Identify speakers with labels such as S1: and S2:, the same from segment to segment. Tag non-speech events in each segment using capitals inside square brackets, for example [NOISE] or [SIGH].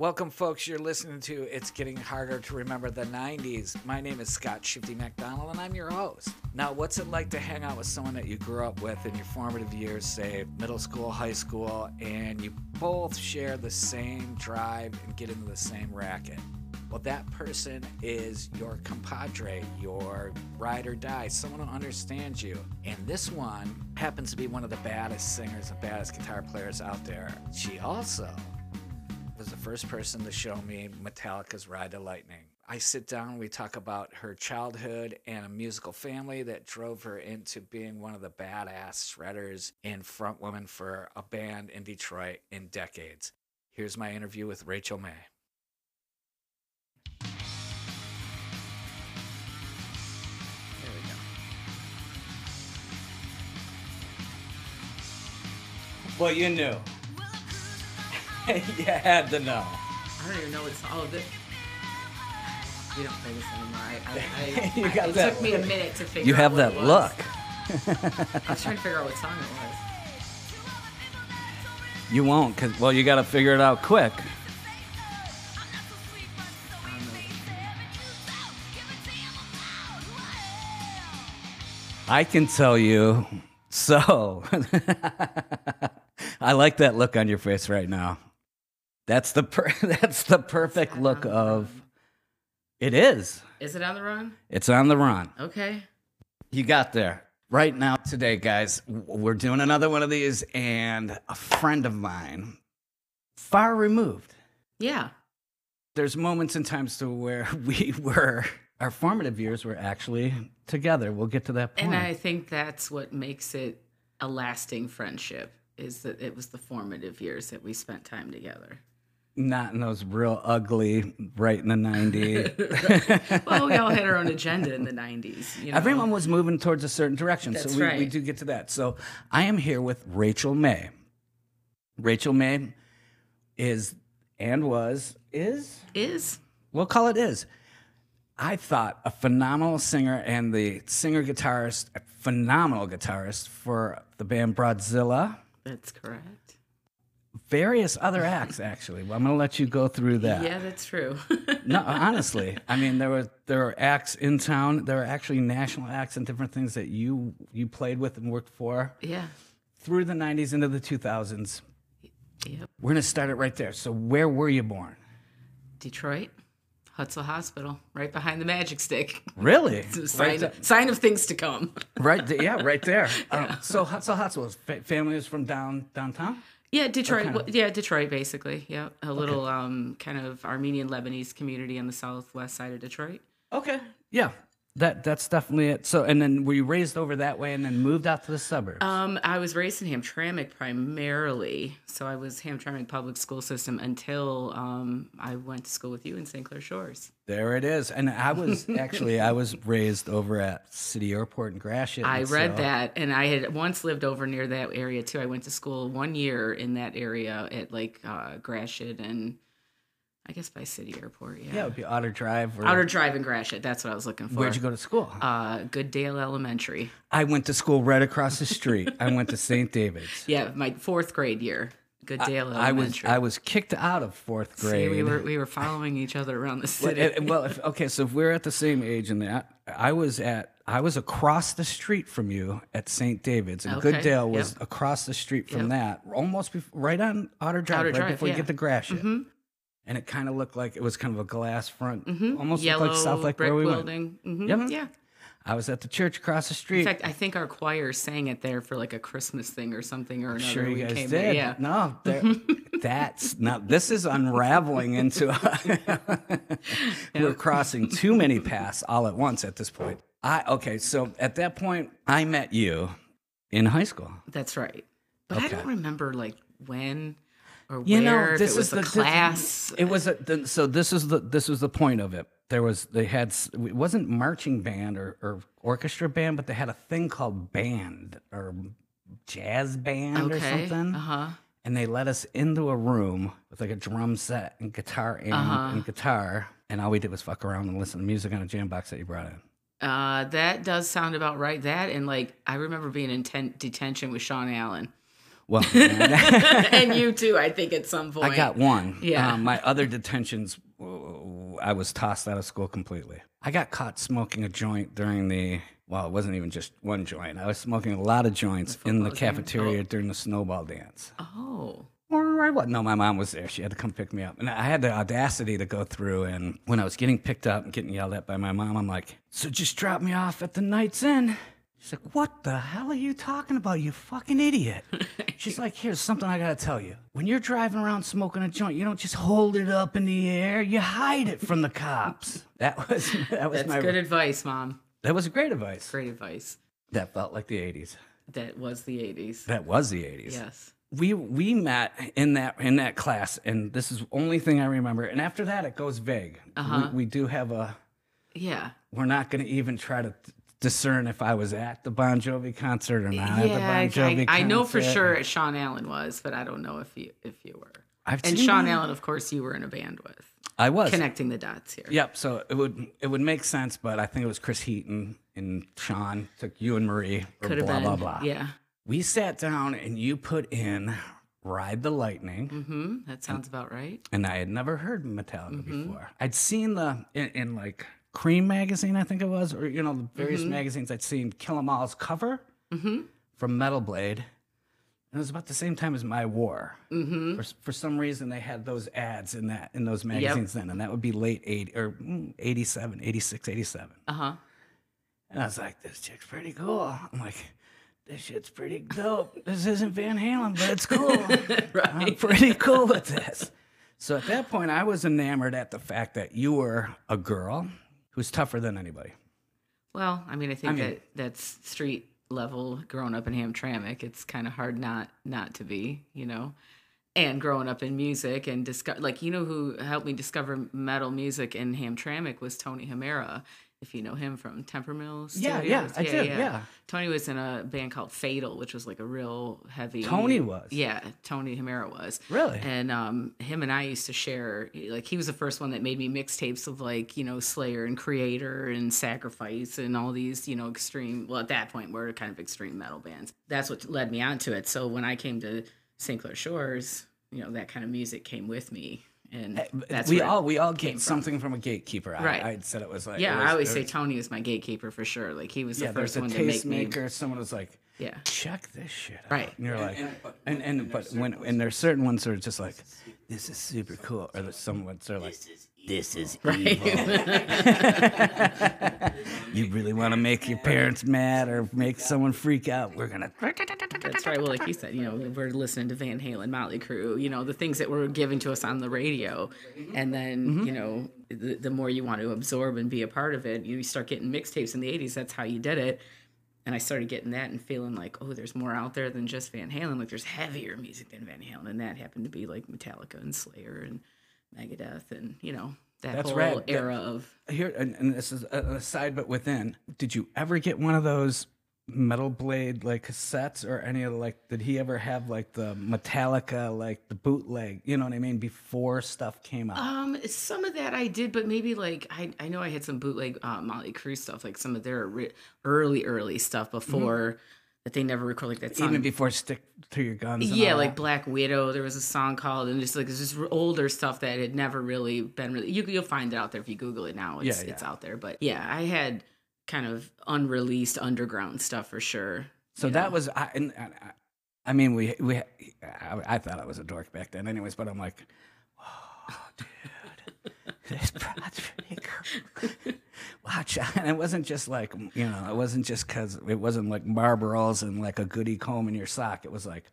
S1: Welcome, folks. You're listening to It's Getting Harder to Remember the 90s. My name is Scott Shifty McDonald, and I'm your host. Now, what's it like to hang out with someone that you grew up with in your formative years, say middle school, high school, and you both share the same drive and get into the same racket? Well, that person is your compadre, your ride or die, someone who understands you. And this one happens to be one of the baddest singers and baddest guitar players out there. She also was the first person to show me Metallica's Ride the Lightning. I sit down, we talk about her childhood and a musical family that drove her into being one of the badass shredders and frontwoman for a band in Detroit in decades. Here's my interview with Rachel May. There we go.
S2: Well, you knew. [LAUGHS] you had to know.
S3: I don't even know what's all of it. We don't play this anymore. I, I, I, [LAUGHS]
S2: You
S3: I-
S2: got
S3: it
S2: that
S3: took me a minute to figure
S2: You
S3: out
S2: have
S3: what
S2: that
S3: it was.
S2: look.
S3: I was trying to figure out what song it was.
S2: You won't, cause well, you got to figure it out quick.
S3: I don't know.
S2: I can tell you. So, [LAUGHS] I like that look on your face right now. That's the per- [LAUGHS] that's the perfect look of. It is.
S3: Is it on the run?
S2: It's on the run.
S3: Okay.
S2: You got there. Right now, today, guys, we're doing another one of these, and a friend of mine, far removed,
S3: Yeah.
S2: there's moments and times to where [LAUGHS] we were, our formative years were actually together. We'll get to that point.
S3: And I think that's what makes it a lasting friendship is that it was the formative years that we spent time together.
S2: Not in those real ugly, right in the 90s. [LAUGHS]
S3: Well, we all had our own [LAUGHS] agenda in the 90s. You know?
S2: Everyone was moving towards a certain direction.
S3: That's
S2: so we, we do get to that. So I am here with Rachel May. Rachel May is and was, is,
S3: is
S2: we'll call it is. I thought a phenomenal singer and the singer guitarist, a phenomenal guitarist for the band Broadzilla.
S3: that's correct.
S2: Various other acts, actually. Well, I'm going to let you go through that.
S3: Yeah, that's true. [LAUGHS]
S2: No, honestly, I mean there were there were acts in town. There are actually national acts and different things that you you played with and worked for
S3: yeah.
S2: through the '90s into the 2000s.
S3: Yep.
S2: We're gonna start it right there. So, where were you born?
S3: Detroit, Hutzel Hospital, right behind the Magic Stick.
S2: Really? [LAUGHS]
S3: A
S2: right,
S3: sign, sign of things to come.
S2: right yeah, right there. [LAUGHS] Um, so, Hutzel fa- family is from down downtown.
S3: Yeah, Detroit.
S2: kind of-
S3: well, Yeah, Detroit, basically. Yeah, a little um, kind of Armenian Lebanese community on the southwest side of Detroit.
S2: Okay. Yeah, that that's definitely it. So, and then were you raised over that way and then moved out to the suburbs?
S3: Um, I was raised in Hamtramck primarily, so I was Hamtramck public school system until um, I went to school with you in St. Clair Shores.
S2: There it is. And I was [LAUGHS] actually I was raised over at City Airport in Gratiot.
S3: I read
S2: so-
S3: that, and I had once lived over near that area too. I went to school one year in that area at like uh, Gratiot and I guess by City Airport. Yeah,
S2: Yeah, it would be Otter Drive. Or,
S3: Outer Drive in Gratiot. That's what I was looking for.
S2: Where'd you go to school?
S3: Uh, Goodale Elementary.
S2: I went to school right across the street. I went to St. David's. [LAUGHS]
S3: Yeah, my fourth grade year. Goodale
S2: I was
S3: Elementary.
S2: I was kicked out of fourth
S3: See,
S2: grade.
S3: we were we were following each other around the city.
S2: well, if, [LAUGHS] okay, so if we're at the same age in that, I was at I was across the street from you at St. David's, and
S3: Okay,
S2: Goodale was
S3: yep.
S2: across the street from
S3: Yep.
S2: that, almost right on Otter Drive,
S3: Otter
S2: right
S3: Drive,
S2: before you get to Gratiot.
S3: Mhm.
S2: And it kind of looked like it was kind of a glass front,
S3: Mhm.
S2: almost
S3: Yellow
S2: like South Lake
S3: brick
S2: where we went.
S3: building. Mhm,
S2: Yep.
S3: Yeah.
S2: I was at the church across the street.
S3: In fact, I think our choir sang it there for like a Christmas thing or something or another.
S2: sure you guys
S3: came
S2: did.
S3: there. Yeah.
S2: No, [LAUGHS] that's not. This is unraveling into. [LAUGHS] we're crossing too many paths all at once at this point. I okay. So at that point, I met you in high school.
S3: That's right. But I don't remember like when or
S2: You
S3: where.
S2: know, this is
S3: the,
S2: the this-
S3: class.
S2: It was a, the, so this is the this was the point of it. There was they had it wasn't marching band or, or orchestra band, but they had a thing called band or jazz band or
S3: okay.
S2: something.
S3: Uh huh.
S2: and they let us into a room with like a drum set and guitar amp
S3: Uh-huh.
S2: and guitar, and all we did was fuck around and listen to music on a jam box that you brought in.
S3: Uh, that does sound about right. That and like I remember being in ten- detention with Sean Allen.
S2: Well, [LAUGHS] [LAUGHS]
S3: and you too, I think, at some point.
S2: I got one.
S3: Yeah.
S2: Um, my other detentions, I was tossed out of school completely. I got caught smoking a joint during the. Well, it wasn't even just one joint. I was smoking a lot of joints in the
S3: football game?
S2: cafeteria during the snowball dance.
S3: Oh.
S2: Or I wasn't. No, my mom was there. She had to come pick me up. And I had the audacity to go through. And when I was getting picked up and getting yelled at by my mom, I'm like, so just drop me off at the Knights Inn. She's like, what the hell are you talking about, you fucking idiot? [LAUGHS] She's like, here's something I gotta tell you. When you're driving around smoking a joint, you don't just hold it up in the air, you hide it from the cops. That was that was
S3: That's
S2: my
S3: good advice, Mom.
S2: that was great advice.
S3: Great advice.
S2: That felt like the 80s.
S3: That was the 80s.
S2: That was the 80s.
S3: Yes.
S2: we we met in that in that class and this is the only thing i remember and after that it goes vague
S3: Uh-huh.
S2: we, we do have a
S3: Yeah.
S2: we're not going to even try to discern if i was at the bon jovi concert or not at the
S3: yeah,
S2: bon
S3: I,
S2: jovi
S3: I, I know for sure Sean Allen was, but I don't know if you if you were.
S2: I've
S3: And Sean. Allen, of course, you were in a band with.
S2: i was
S3: Connecting the dots here.
S2: yep so it would it would make sense but i think it was chris heaton and sean took you and marie
S3: Could have
S2: blah
S3: been.
S2: blah blah
S3: Yeah.
S2: we sat down and you put in ride the lightning
S3: Mm-hmm. That sounds about right.
S2: and I had never heard Metallica
S3: Mm-hmm.
S2: before. I'd seen the in, in like Creem magazine, I think it was, or you know, the various
S3: Mm-hmm.
S2: magazines. I'd seen Kill 'Em All's cover from Metal Blade. And it was about the same time as My War. Mm-hmm. For, for some reason, they had those ads in that in those magazines then, and that would be late 80 or mm, 87, 86, 87.
S3: Uh huh.
S2: And I was like, this chick's pretty cool. I'm like, this shit's pretty dope. This isn't Van Halen, but it's cool. [LAUGHS] I'm pretty cool with this. So at that point, I was enamored at the fact that you were a girl who's tougher than anybody.
S3: Well, I mean, I think
S2: mean-
S3: that that's street level. Growing up in Hamtramck, it's kind of hard not not to be, you know. And growing up in music and discover, like you know, who helped me discover metal music in Hamtramck was Tony Hamera. If you know him from Temper Mills,
S2: Yeah, yeah, I did, yeah.
S3: Tony was in a band called Fatal, which was like a real heavy.
S2: Tony was?
S3: Yeah, Tony Hamera was.
S2: Really?
S3: And um, him and I used to share. Like he was the first one that made me mixtapes of like you know Slayer and Kreator and Sacrifice and all these you know extreme. Well, at that point, we're kind of extreme metal bands. That's what led me onto it. So when I came to St. Clair Shores, you know that kind of music came with me, and that's
S2: we all we all
S3: came
S2: get
S3: from.
S2: something from a gatekeeper. I,
S3: Right.
S2: I said it was like
S3: Yeah,
S2: was-
S3: I always
S2: it
S3: say Tony was my gatekeeper for sure. Like he was the
S2: yeah. There's
S3: first
S2: a
S3: one to make me.
S2: tastemaker. Someone was like,
S3: Yeah.
S2: check this shit out.
S3: Right.
S2: And you're like, and, and, but when and there's certain ones that are just like, this is super cool, or there's some ones that are like, this is [LAUGHS] [LAUGHS] you really want to make your parents mad or make someone freak out, we're gonna.
S3: That's right. Well, like you said, you know, we're listening to Van Halen, Motley Crue, you know, the things that were given to us on the radio. And then,
S2: Mm-hmm.
S3: you know, the, the more you want to absorb and be a part of it, you start getting mixtapes in the 80s. That's how you did it. And I started getting that and feeling like, oh, there's more out there than just Van Halen. Like, there's heavier music than Van Halen. And that happened to be like Metallica and Slayer and Megadeth and, you know, that
S2: That's
S3: whole
S2: rad.
S3: Era of.
S2: Here, and, and this is an aside, but within, did you ever get one of those metal blade like cassettes or any of the, like? Did he ever have like the Metallica like the bootleg? You know what I mean? Before stuff came out.
S3: Um, some of that I did, but maybe like I, I know I had some bootleg uh, Motley Crue stuff, like some of their early early stuff before they never recorded like that song.
S2: Even before Stick to Your Guns. and
S3: yeah, like
S2: that?
S3: Black Widow. There was a song called, and just like it's just older stuff that had never really been really. You you'll find it out there if you Google it now. It's
S2: Yeah, yeah.
S3: it's out there. But yeah, I had kind of unreleased underground stuff for sure.
S2: So that
S3: know.
S2: was I, and, and I- I mean we we I, I thought I was a dork back then anyways but I'm like oh [SIGHS] dude this that's pretty cool watch out and it wasn't just like you know it wasn't just because it wasn't like Marlboros and like a goody comb in your sock. It was like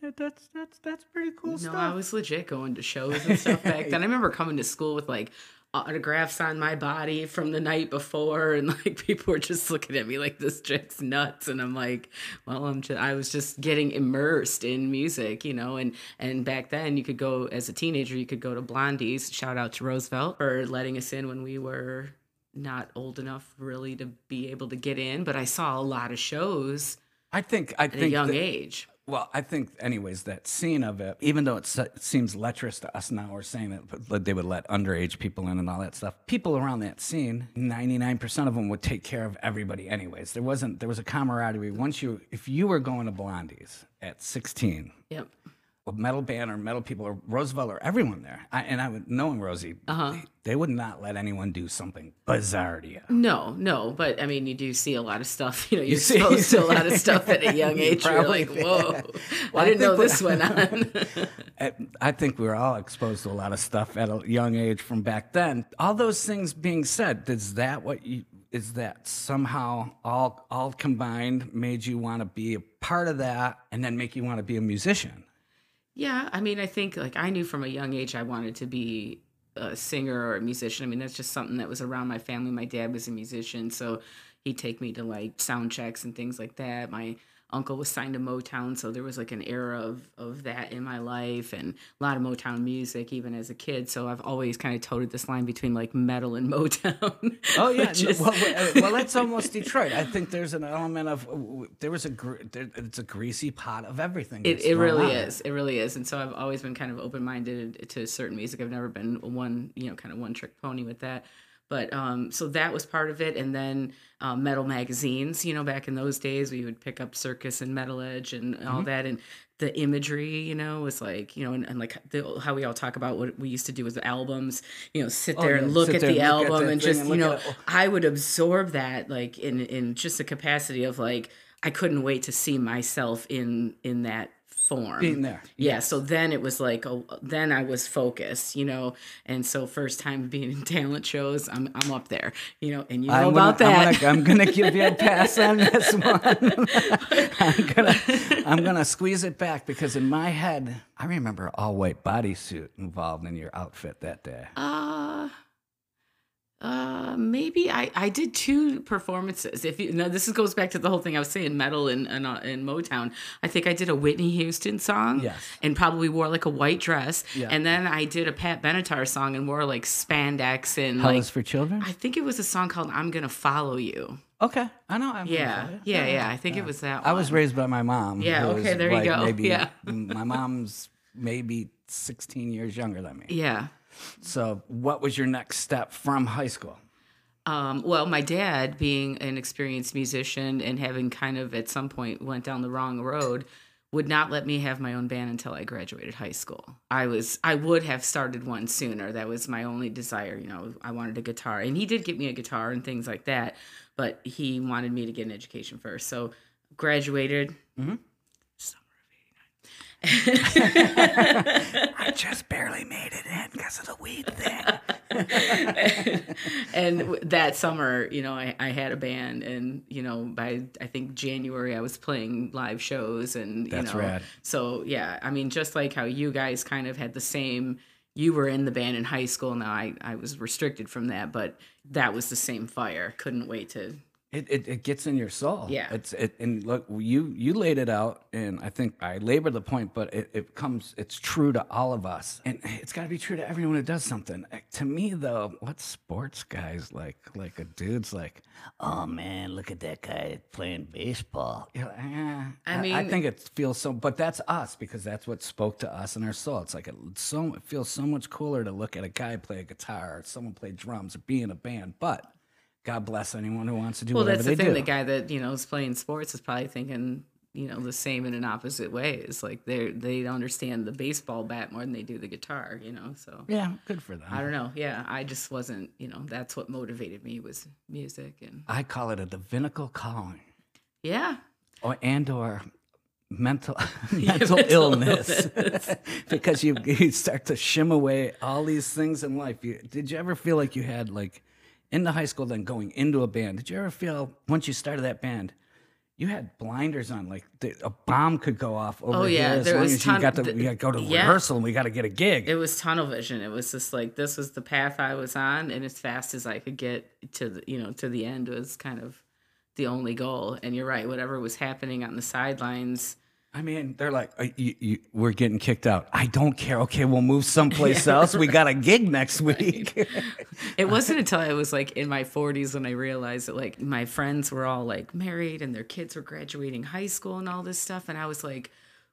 S2: "Dude, that's that's that's pretty cool
S3: No,
S2: stuff.
S3: I was legit going to shows and stuff back [LAUGHS] then. I remember coming to school with like autographs on my body from the night before, and like [LAUGHS] people were just looking at me like this chick's nuts, and I'm like, well, I'm just, I was just getting immersed in music, you know, and and back then you could go as a teenager, you could go to Blondie's. Shout out to Roosevelt for letting us in when we were not old enough really to be able to get in, but I saw a lot of shows
S2: I think I
S3: at a
S2: think
S3: young
S2: that-
S3: age.
S2: Well, I think, anyways, that scene of it, even though it se- seems lecherous to us now, we're saying that they would let underage people in and all that stuff. People around that scene, 99% of them would take care of everybody, anyways. There wasn't, there was a camaraderie. Once you, if you were going to Blondie's at 16,
S3: Yep.
S2: Metal band or metal people or Roosevelt or everyone there, I, and I would, knowing Rosie, uh-huh. they, they would not let anyone do something bizarre to you.
S3: No, no, but I mean, you do see a lot of stuff. [LAUGHS] You know, you're
S2: see-
S3: exposed to a lot of [LAUGHS] stuff at a young age. You're like, whoa,
S2: Well, [LAUGHS]
S3: I
S2: I
S3: didn't know this went on.
S2: I- I think we were all exposed to a lot of stuff at a young age from back then. All those things being said, is that what you is that somehow all all combined made you want to be a part of that and then make you want to be a musician?
S3: Yeah, I mean, I think like I knew from a young age I wanted to be a singer or a musician. I mean, that's just something that was around my family. My dad was a musician, so he'd take me to like sound checks and things like that. My uncle was signed to Motown, so there was like an era of of that in my life and a lot of Motown music even as a kid. So I've always kind of toted this line between like metal and Motown. [LAUGHS]
S2: Oh yeah,
S3: is-
S2: well, well, uh, that's almost Detroit. I think there's an element of there was a gr- there, it's a greasy pot of everything.
S3: It, it really
S2: on
S3: is. It really is. And so I've always been kind of open minded to certain music. I've never been one, you know, kind of one trick pony with that. But um, so that was part of it. And then um, metal magazines, you know, back in those days, we would pick up Circus and Metal Edge and
S2: Mm-hmm.
S3: all that. And the imagery, you know, was like, you know, and, and like the, how we all talk about what we used to do with the albums, you know, sit there
S2: Oh, yeah,
S3: and look
S2: sit
S3: at the
S2: and
S3: album
S2: that
S3: and just,
S2: and
S3: you know. I would absorb that like in, in just the capacity of like, I couldn't wait to see myself in in that form
S2: Being there.
S3: yeah so then it was like oh, then i was focused you know and so first time being in talent shows i'm, I'm up there you know and you know
S2: I'm
S3: about
S2: gonna,
S3: that
S2: I'm gonna, I'm gonna give you a pass on [LAUGHS] this one. [LAUGHS] I'm gonna, I'm gonna squeeze it back because in my head, I remember all white bodysuit involved in your outfit that day.
S3: uh maybe i i did two performances if you know this goes back to the whole thing i was saying metal and and, uh, and motown i think i did a whitney houston song
S2: Yes.
S3: and probably wore like a white dress
S2: Yeah.
S3: and then i did a pat benatar song and wore like spandex and
S2: Hell
S3: like
S2: for children.
S3: i think it was a song called i'm gonna follow you
S2: Okay, I know. I'm
S3: yeah yeah yeah i think it was that
S2: I was raised by my mom.
S3: Yeah,
S2: who
S3: okay,
S2: was,
S3: there you go. [LAUGHS]
S2: Maybe,
S3: Yeah.
S2: my mom's maybe 16 years younger than me.
S3: yeah
S2: So, what was your next step from high school?
S3: Um, well, my dad, being an experienced musician and having kind of at some point went down the wrong road, would not let me have my own band until I graduated high school. I was I would have started one sooner. That was my only desire. You know, I wanted a guitar, and he did get me a guitar and things like that. But he wanted me to get an education first. So graduated. Summer
S2: I [LAUGHS] just barely made it in because of the weed thing. [LAUGHS]
S3: and that summer, you know, I, I had a band, and you know, by I think January, I was playing live shows, and you
S2: That's
S3: know,
S2: rad.
S3: so yeah, I mean, just like how you guys kind of had the same. You were in the band in high school. Now I, I was restricted from that, but that was the same fire. Couldn't wait to.
S2: It, it, it gets in your soul.
S3: Yeah.
S2: It's it and look you you laid it out and I think I labor the point, but it, it comes it's true to all of us. And it's gotta be true to everyone who does something. Uh, To me though, what sports guys like like a dude's like, oh man, look at that guy playing baseball. Like, eh.
S3: I mean
S2: I
S3: mean-
S2: think it feels so but that's us because that's what spoke to us in our soul. It's like it, so it feels so much cooler to look at a guy play a guitar or someone play drums or be in a band. But God bless anyone who wants to do
S3: Well, that's the thing.
S2: do.
S3: The guy that you know is playing sports is probably thinking, you know, the same in an opposite way. It's like they they understand the baseball bat more than they do the guitar. You know, so
S2: Yeah, good for them.
S3: I don't know. Yeah, I just wasn't. You know, that's what motivated me was music, and
S2: I call it a divinical calling,
S3: yeah,
S2: or and or mental [LAUGHS] [LAUGHS] mental
S3: mental
S2: illness, [LAUGHS] because you you start to shim away all these things in life. You, did you ever feel like you had like in the high school, then going into a band? Did you ever feel once you started that band? You had blinders on, like the, a bomb could go off over
S3: Oh, yeah,
S2: here as
S3: there
S2: long as you got to
S3: th-
S2: we got to go to
S3: yeah.
S2: rehearsal and we got to get a gig.
S3: it was tunnel vision. It was just like this was the path I was on, and as fast as I could get to the you know to the end was kind of the only goal. And you're right. Whatever was happening on the sidelines.
S2: I mean, they're like, "Uh, you, you, "We're getting kicked out." I don't care. Okay, we'll move someplace [LAUGHS] else. We got a gig next week. [LAUGHS]
S3: It wasn't until I was like in my 40s when I realized that like my friends were all like married and their kids were graduating high school and all this stuff. And I was like,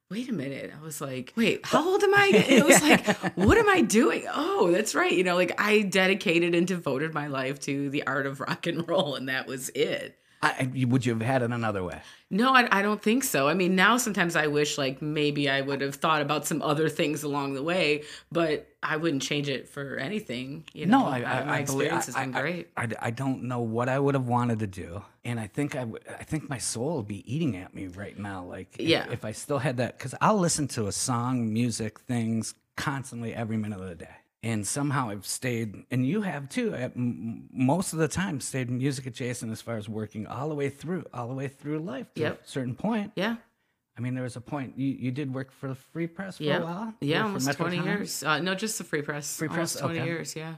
S3: wait a minute. I was like, wait, how old am I? It [LAUGHS] was like, what am I doing? Oh, that's right. You know, like I dedicated and devoted my life to the art of rock and roll, and that was it.
S2: I, would you have had it another way?
S3: No, I, I don't think so. I mean, now sometimes I wish like maybe I would have thought about some other things along the way, but I wouldn't change it for anything. You know,
S2: No, I, I,
S3: my
S2: I believe
S3: experience has been great.
S2: I, I don't know what I would have wanted to do, and I think I would. I think my soul would be eating at me right now. Like, if,
S3: Yeah.
S2: if I still had that, because I'll listen to a song, music, things constantly every minute of the day, and somehow I've stayed, and you have too. At m- most of the time, stayed music adjacent as far as working all the way through, all the way through life. To
S3: Yep.
S2: a certain point.
S3: yeah,
S2: I mean, there was a point you, you did work for the Free Press for
S3: yeah,
S2: a while.
S3: yeah,
S2: for
S3: almost twenty
S2: Times?
S3: years. Uh, no, just the free press.
S2: Free
S3: almost
S2: press?
S3: twenty
S2: Okay.
S3: years. Yeah,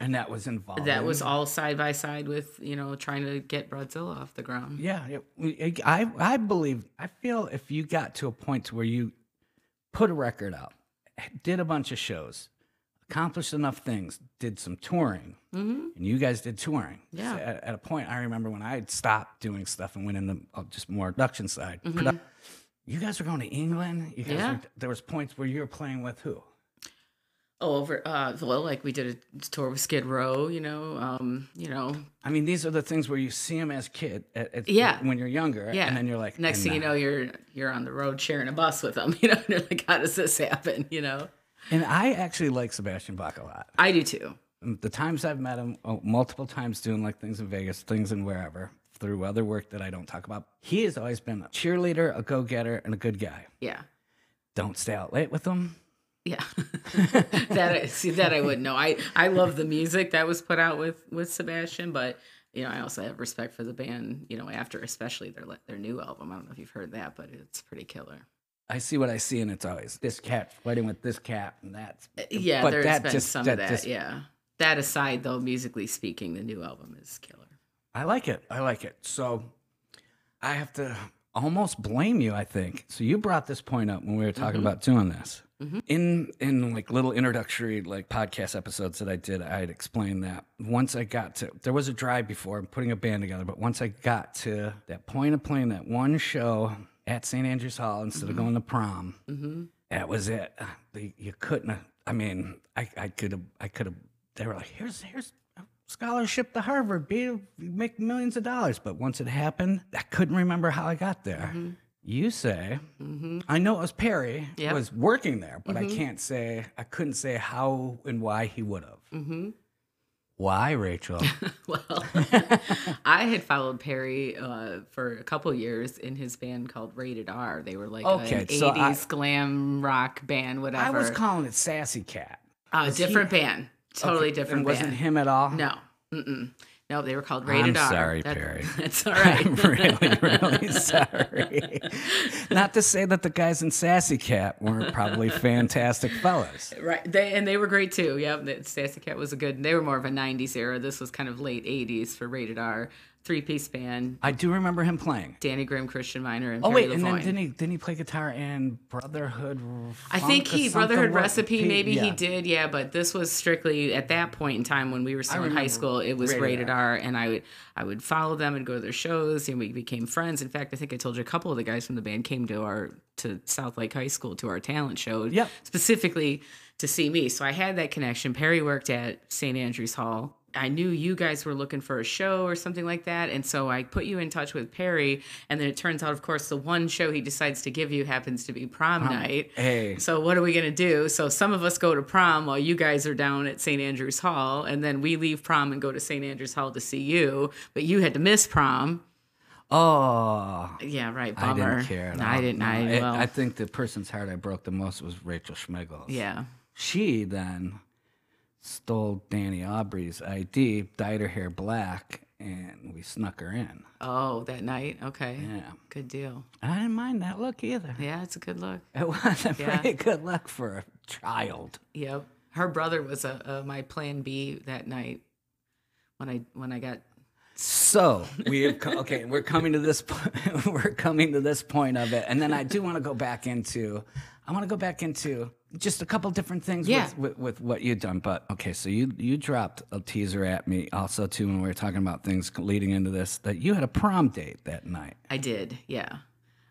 S2: and that was involved.
S3: that was all side by side with you know trying to get Broadzilla off the ground.
S2: Yeah, it, I I believe I feel if you got to a point where you put a record out, did a bunch of shows, accomplished enough things, did some touring, and you guys did touring.
S3: Yeah.
S2: So at, at a point, I remember when I had stopped doing stuff and went into uh, just more production side. produ- you guys were going to England. You guys
S3: Yeah.
S2: were, there was points where you were playing with who?
S3: Oh, over uh, well, like we did a tour with Skid Row. You know, um, you know,
S2: I mean, these are the things where you see them as kid, at, at-
S3: Yeah.
S2: when you're younger,
S3: yeah.
S2: and then you're like,
S3: next thing you know, you're you're on the road sharing a bus with them. [LAUGHS] You know, and you're like, how does this happen? You know,
S2: And I actually like Sebastian Bach a lot.
S3: I do too.
S2: the times I've met him, oh, multiple times doing like things in Vegas, things in wherever, through other work that I don't talk about, he has always been a cheerleader, a go getter, and a good guy.
S3: Yeah.
S2: Don't stay out late with him.
S3: Yeah, [LAUGHS] that I, see that I wouldn't know. I I love the music that was put out with with Sebastian, but you know I also have respect for the band. You know after especially their their new album. I don't know if you've heard that, but it's pretty killer.
S2: I see what I see, and it's always this cat fighting with this cat, and that's.
S3: Uh, yeah,
S2: but
S3: there's
S2: that
S3: been
S2: just-
S3: some
S2: that
S3: of that.
S2: just-
S3: yeah, that aside though, musically speaking, the new album is killer.
S2: I like it. I like it. So I have to almost blame you, I think. So you brought this point up when we were talking mm-hmm. about doing this. Mm-hmm. In in like little introductory like podcast episodes that I did, I had explained that once I got to there was a drive before I'm putting a band together, but once I got to that point of playing that one show at St. Andrews Hall instead of mm-hmm. going to prom, mm-hmm. that was it. Uh, You couldn't. have- I mean, I I could have. I could have. They were like, "Here's here's a scholarship to Harvard. Be make millions of dollars." But once it happened, I couldn't remember how I got there. Mm-hmm. You say, I know it was Perry
S3: Yep.
S2: was working there, but I can't say. I couldn't say how and why he would have. Why, Rachel? [LAUGHS]
S3: Well, [LAUGHS] I had followed Perry uh, for a couple years in his band called Rated R. They were like
S2: Okay,
S3: an
S2: so I-
S3: 80s glam rock band, whatever.
S2: I was calling it Sassy Cat.
S3: uh, different band, totally
S2: Okay,
S3: different
S2: and wasn't him at all.
S3: No, mm-mm. No, they were called Rated R.
S2: sorry,
S3: That-
S2: Perry. [LAUGHS]
S3: That's all [LAUGHS] right.
S2: I'm really, really sorry. Not to say that the guys in Sassy Cat weren't probably fantastic fellas. [LAUGHS]
S3: Right. They and they were great too. Yeah, Sassy Cat was a good. They were more of a '90s era. This was kind of late '80s for Rated R. Three piece band.
S2: I do remember him playing.
S3: Danny Grimm, Christian Minor, and
S2: Oh
S3: Perry
S2: wait, and then didn't he didn't he play guitar in Brotherhood?
S3: I think he? Brotherhood Recipe. Maybe he did. Yeah, but this was strictly at that point in time when we were still in high school. It was
S2: Rated
S3: rated,
S2: R.
S3: R, and I would I would follow them and go to their shows, and we became friends. In fact, I think I told you a couple of the guys from the band came to our to South Lake High School to our talent show.
S2: Yep.
S3: specifically to see me. So I had that connection. Perry worked at St. Andrews Hall. I knew you guys were looking for a show or something like that. And so I put you in touch with Perry. And then it turns out, of course, the one show he decides to give you happens to be prom night.
S2: Hey,
S3: So what are we going to do? So some of us go to prom while you guys are down at St. Andrews Hall. And then we leave prom and go to St. Andrews Hall to see you. But you had to miss prom.
S2: oh,
S3: Yeah, right. Bummer.
S2: I didn't care. At
S3: No,
S2: all.
S3: I didn't.
S2: No,
S3: I, well,
S2: I think the person's heart I broke the most was Rachel Schmigel.
S3: yeah.
S2: She then stole Danny Aubrey's ID, dyed her hair black, and we snuck her in.
S3: Oh, that night. Okay.
S2: Yeah.
S3: Good deal.
S2: And I didn't mind that look either.
S3: Yeah, it's a good look.
S2: It was a
S3: Yeah.
S2: pretty good look for a child.
S3: Yep. Her brother was a, a my plan B that night when I when I got
S2: So we have co- okay. We're coming to this. [LAUGHS] we're coming to this point of it, and then I do want to go back into. I want to go back into just a couple different things
S3: Yeah.
S2: with, with, with what you've done. But okay, so you you dropped a teaser at me also too when we were talking about things leading into this that you had a prom date that night.
S3: I did, yeah.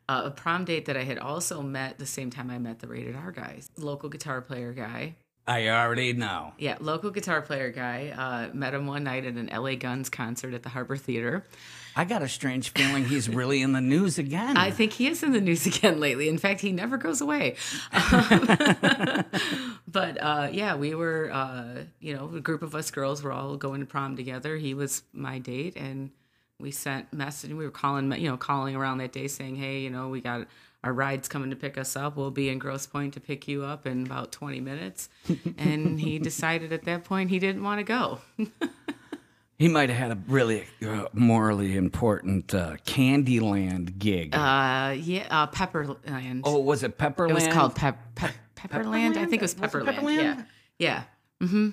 S3: Uh, a prom date that I had also met the same time I met the rated R guys. Local guitar player guy.
S2: I already know.
S3: Yeah, local guitar player guy. Uh, met him one night at an LA Guns concert at the Harpo's Theater.
S2: I got a strange feeling he's really in the news again.
S3: I think he is in the news [LAUGHS] again lately. In fact, he never goes away. [LAUGHS] but uh, yeah, we were, uh, you know, a group of us girls were all going to prom together. He was my date, and we sent message. We were calling, you know, calling around that day saying, "Hey, you know, we got our ride's coming to pick us up. We'll be in Grosse Pointe to pick you up in about 20 minutes." [LAUGHS] and he decided at that point he didn't want to go. [LAUGHS]
S2: he might have had a really uh, morally important uh, Candyland gig.
S3: Uh, yeah, uh, Pepperland.
S2: oh, was it Pepperland?
S3: It was called Pep, Pep, Pepperland. I think it was
S2: Was it
S3: Pepperland.
S2: Pepperland?
S3: Yeah. Yeah. Hmm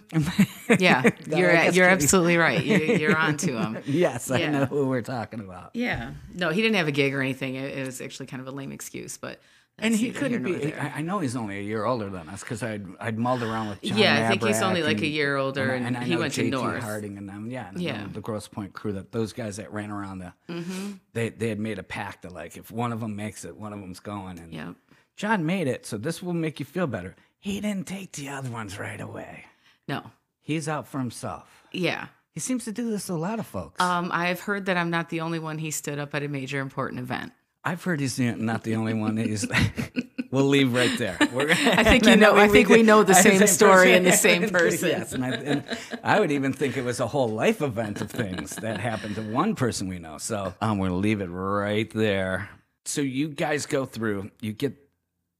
S3: Yeah. [LAUGHS] You're you're absolutely right. You, you're on to him. [LAUGHS]
S2: Yes, I know who we're talking about.
S3: Yeah. No, he didn't have a gig or anything. It, it was actually kind of a lame excuse, but
S2: And he couldn't be. I, I know he's only a year older than us because I'd I'd mulled around with John
S3: Yeah, I think he's only like a year older, and
S2: I
S3: he
S2: know
S3: went to
S2: JT
S3: North.
S2: Harding and them. Yeah, and
S3: Yeah.
S2: the, Grosse Pointe crew. That those guys that ran around the,
S3: Mm-hmm.
S2: they they had made a pact that like if one of them makes it, one of them's going. And
S3: Yep.
S2: John made it, so this will make you feel better. He didn't take the other ones right away.
S3: No.
S2: He's out for himself.
S3: Yeah.
S2: He seems to do this to a lot of folks.
S3: Um, I've heard that I'm not the only one he stood up at a major important event.
S2: I've heard he's not the only one. He's. [LAUGHS] we'll leave right there. [LAUGHS] We're,
S3: I think you [LAUGHS] know. I think we know the same story and the same
S2: person. yes, and I, and I would even think it was a whole life event of things that happened to one person we know. So I'm going to leave it right there. So you guys go through. You get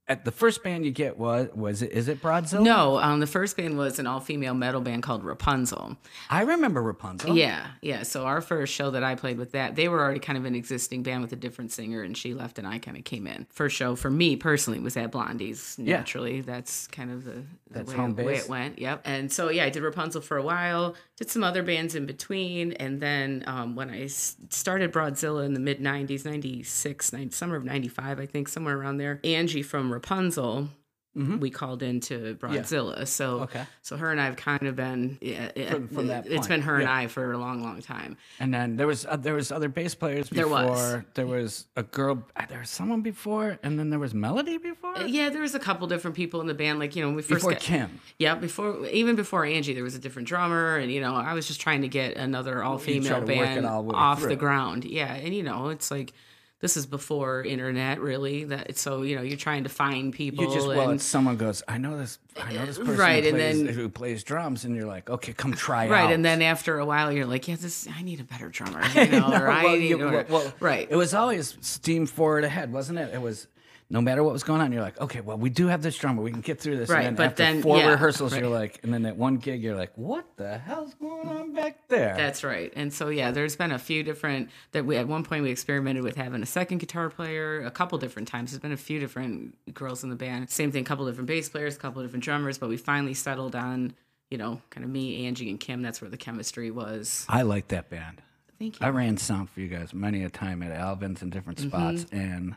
S2: at the first band you get was was it is it Broadzilla?
S3: No, um, the first band was an all-female metal band called Rapunzel.
S2: I remember Rapunzel.
S3: Yeah, yeah. So our first show that I played with that, they were already kind of an existing band with a different singer, and she left, and I kind of came in. First show for me personally was at Blondie's.
S2: Yeah.
S3: Naturally, that's kind of the, the
S2: That's
S3: way,
S2: home
S3: way it went. Yep. And so yeah, I did Rapunzel for a while, did some other bands in between, and then um, when I s- started Broadzilla in the mid '90s, '96, summer of '95, I think somewhere around there, Angie from Rapunzel. We called into Broadzilla, so
S2: Mm-hmm. Okay.
S3: so her and I have kind of been yeah,
S2: From- from that
S3: It's
S2: point,
S3: been her and. I for a long, long time.
S2: And then there was uh, there was other bass players
S3: There
S2: before.
S3: was.
S2: There was a girl. uh, There was someone before, and then there was Melody before.
S3: Yeah, there was a couple different people in the band. Like you know, when we first
S2: Before
S3: got,
S2: Kim.
S3: Yeah, before even before Angie, there was a different drummer, and you know, I was just trying to get another all female
S2: it
S3: band
S2: all
S3: off
S2: through.
S3: the ground. Yeah, and you know, it's like this is before internet, really. That so you know, you're trying to find people.
S2: You just well,
S3: and,
S2: someone goes, I know this, I know this uh, person
S3: Right,
S2: who,
S3: and
S2: plays,
S3: then-
S2: who plays drums, and you're like, okay, come uh, try it.
S3: right,
S2: out.
S3: and then after a while, you're like, yeah, this I need a better drummer, [LAUGHS] you know, or I
S2: well,
S3: need,
S2: you-
S3: or,
S2: well, well,
S3: right.
S2: It was always steam forward ahead, wasn't it? It was no matter what was going on, you're like, okay, well, we do have this drummer, we can get through this.
S3: Right,
S2: and then
S3: but
S2: after
S3: then-
S2: four
S3: yeah,
S2: rehearsals,
S3: right.
S2: you're like, and then at one gig, you're like, what the hell's going on back there?
S3: That's right. And so yeah, there's been a few different that we at one point we experimented with having a second guitar player a couple different times. There's been a few different girls in the band. Same thing, a couple different bass players, a couple different drummers, but we finally settled on, you know, kind of me, Angie, and Kim. That's where the chemistry was.
S2: I like that band.
S3: Thank you.
S2: I ran sound for you guys many a time at Alvin's in different
S3: Mm-hmm.
S2: spots, and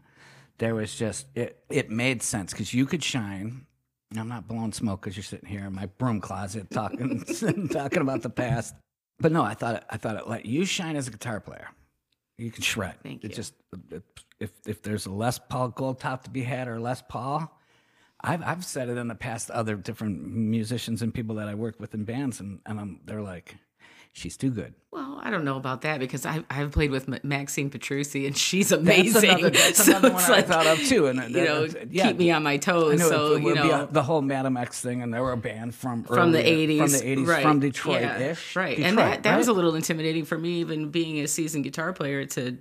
S2: there was just it. It made sense because you could shine. and I'm not blowing smoke because you're sitting here in my broom closet talking [LAUGHS] talking about the past. But no, I thought it, I thought it let you shine as a guitar player. You can shred.
S3: Thank
S2: It
S3: you.
S2: just it, if if there's a Les Paul Gold Top to be had or Les Paul. I've, I've said it in the past to other different musicians and people that I work with in bands, and, and I'm, they're like, she's too good.
S3: Well, I don't know about that because I, I've played with Ma- Maxine Petrucci and she's amazing.
S2: That's another, that's [LAUGHS]
S3: So
S2: another one
S3: it's
S2: I
S3: like,
S2: thought of too. And
S3: you know, keep me on my toes. So
S2: it
S3: you
S2: would be
S3: know,
S2: a- the whole Madam X thing, and they were a band from
S3: from the 80s
S2: from the eighties,
S3: right.
S2: from Detroit
S3: yeah,
S2: ish,
S3: right and that, that was a little intimidating for me even being a seasoned guitar player to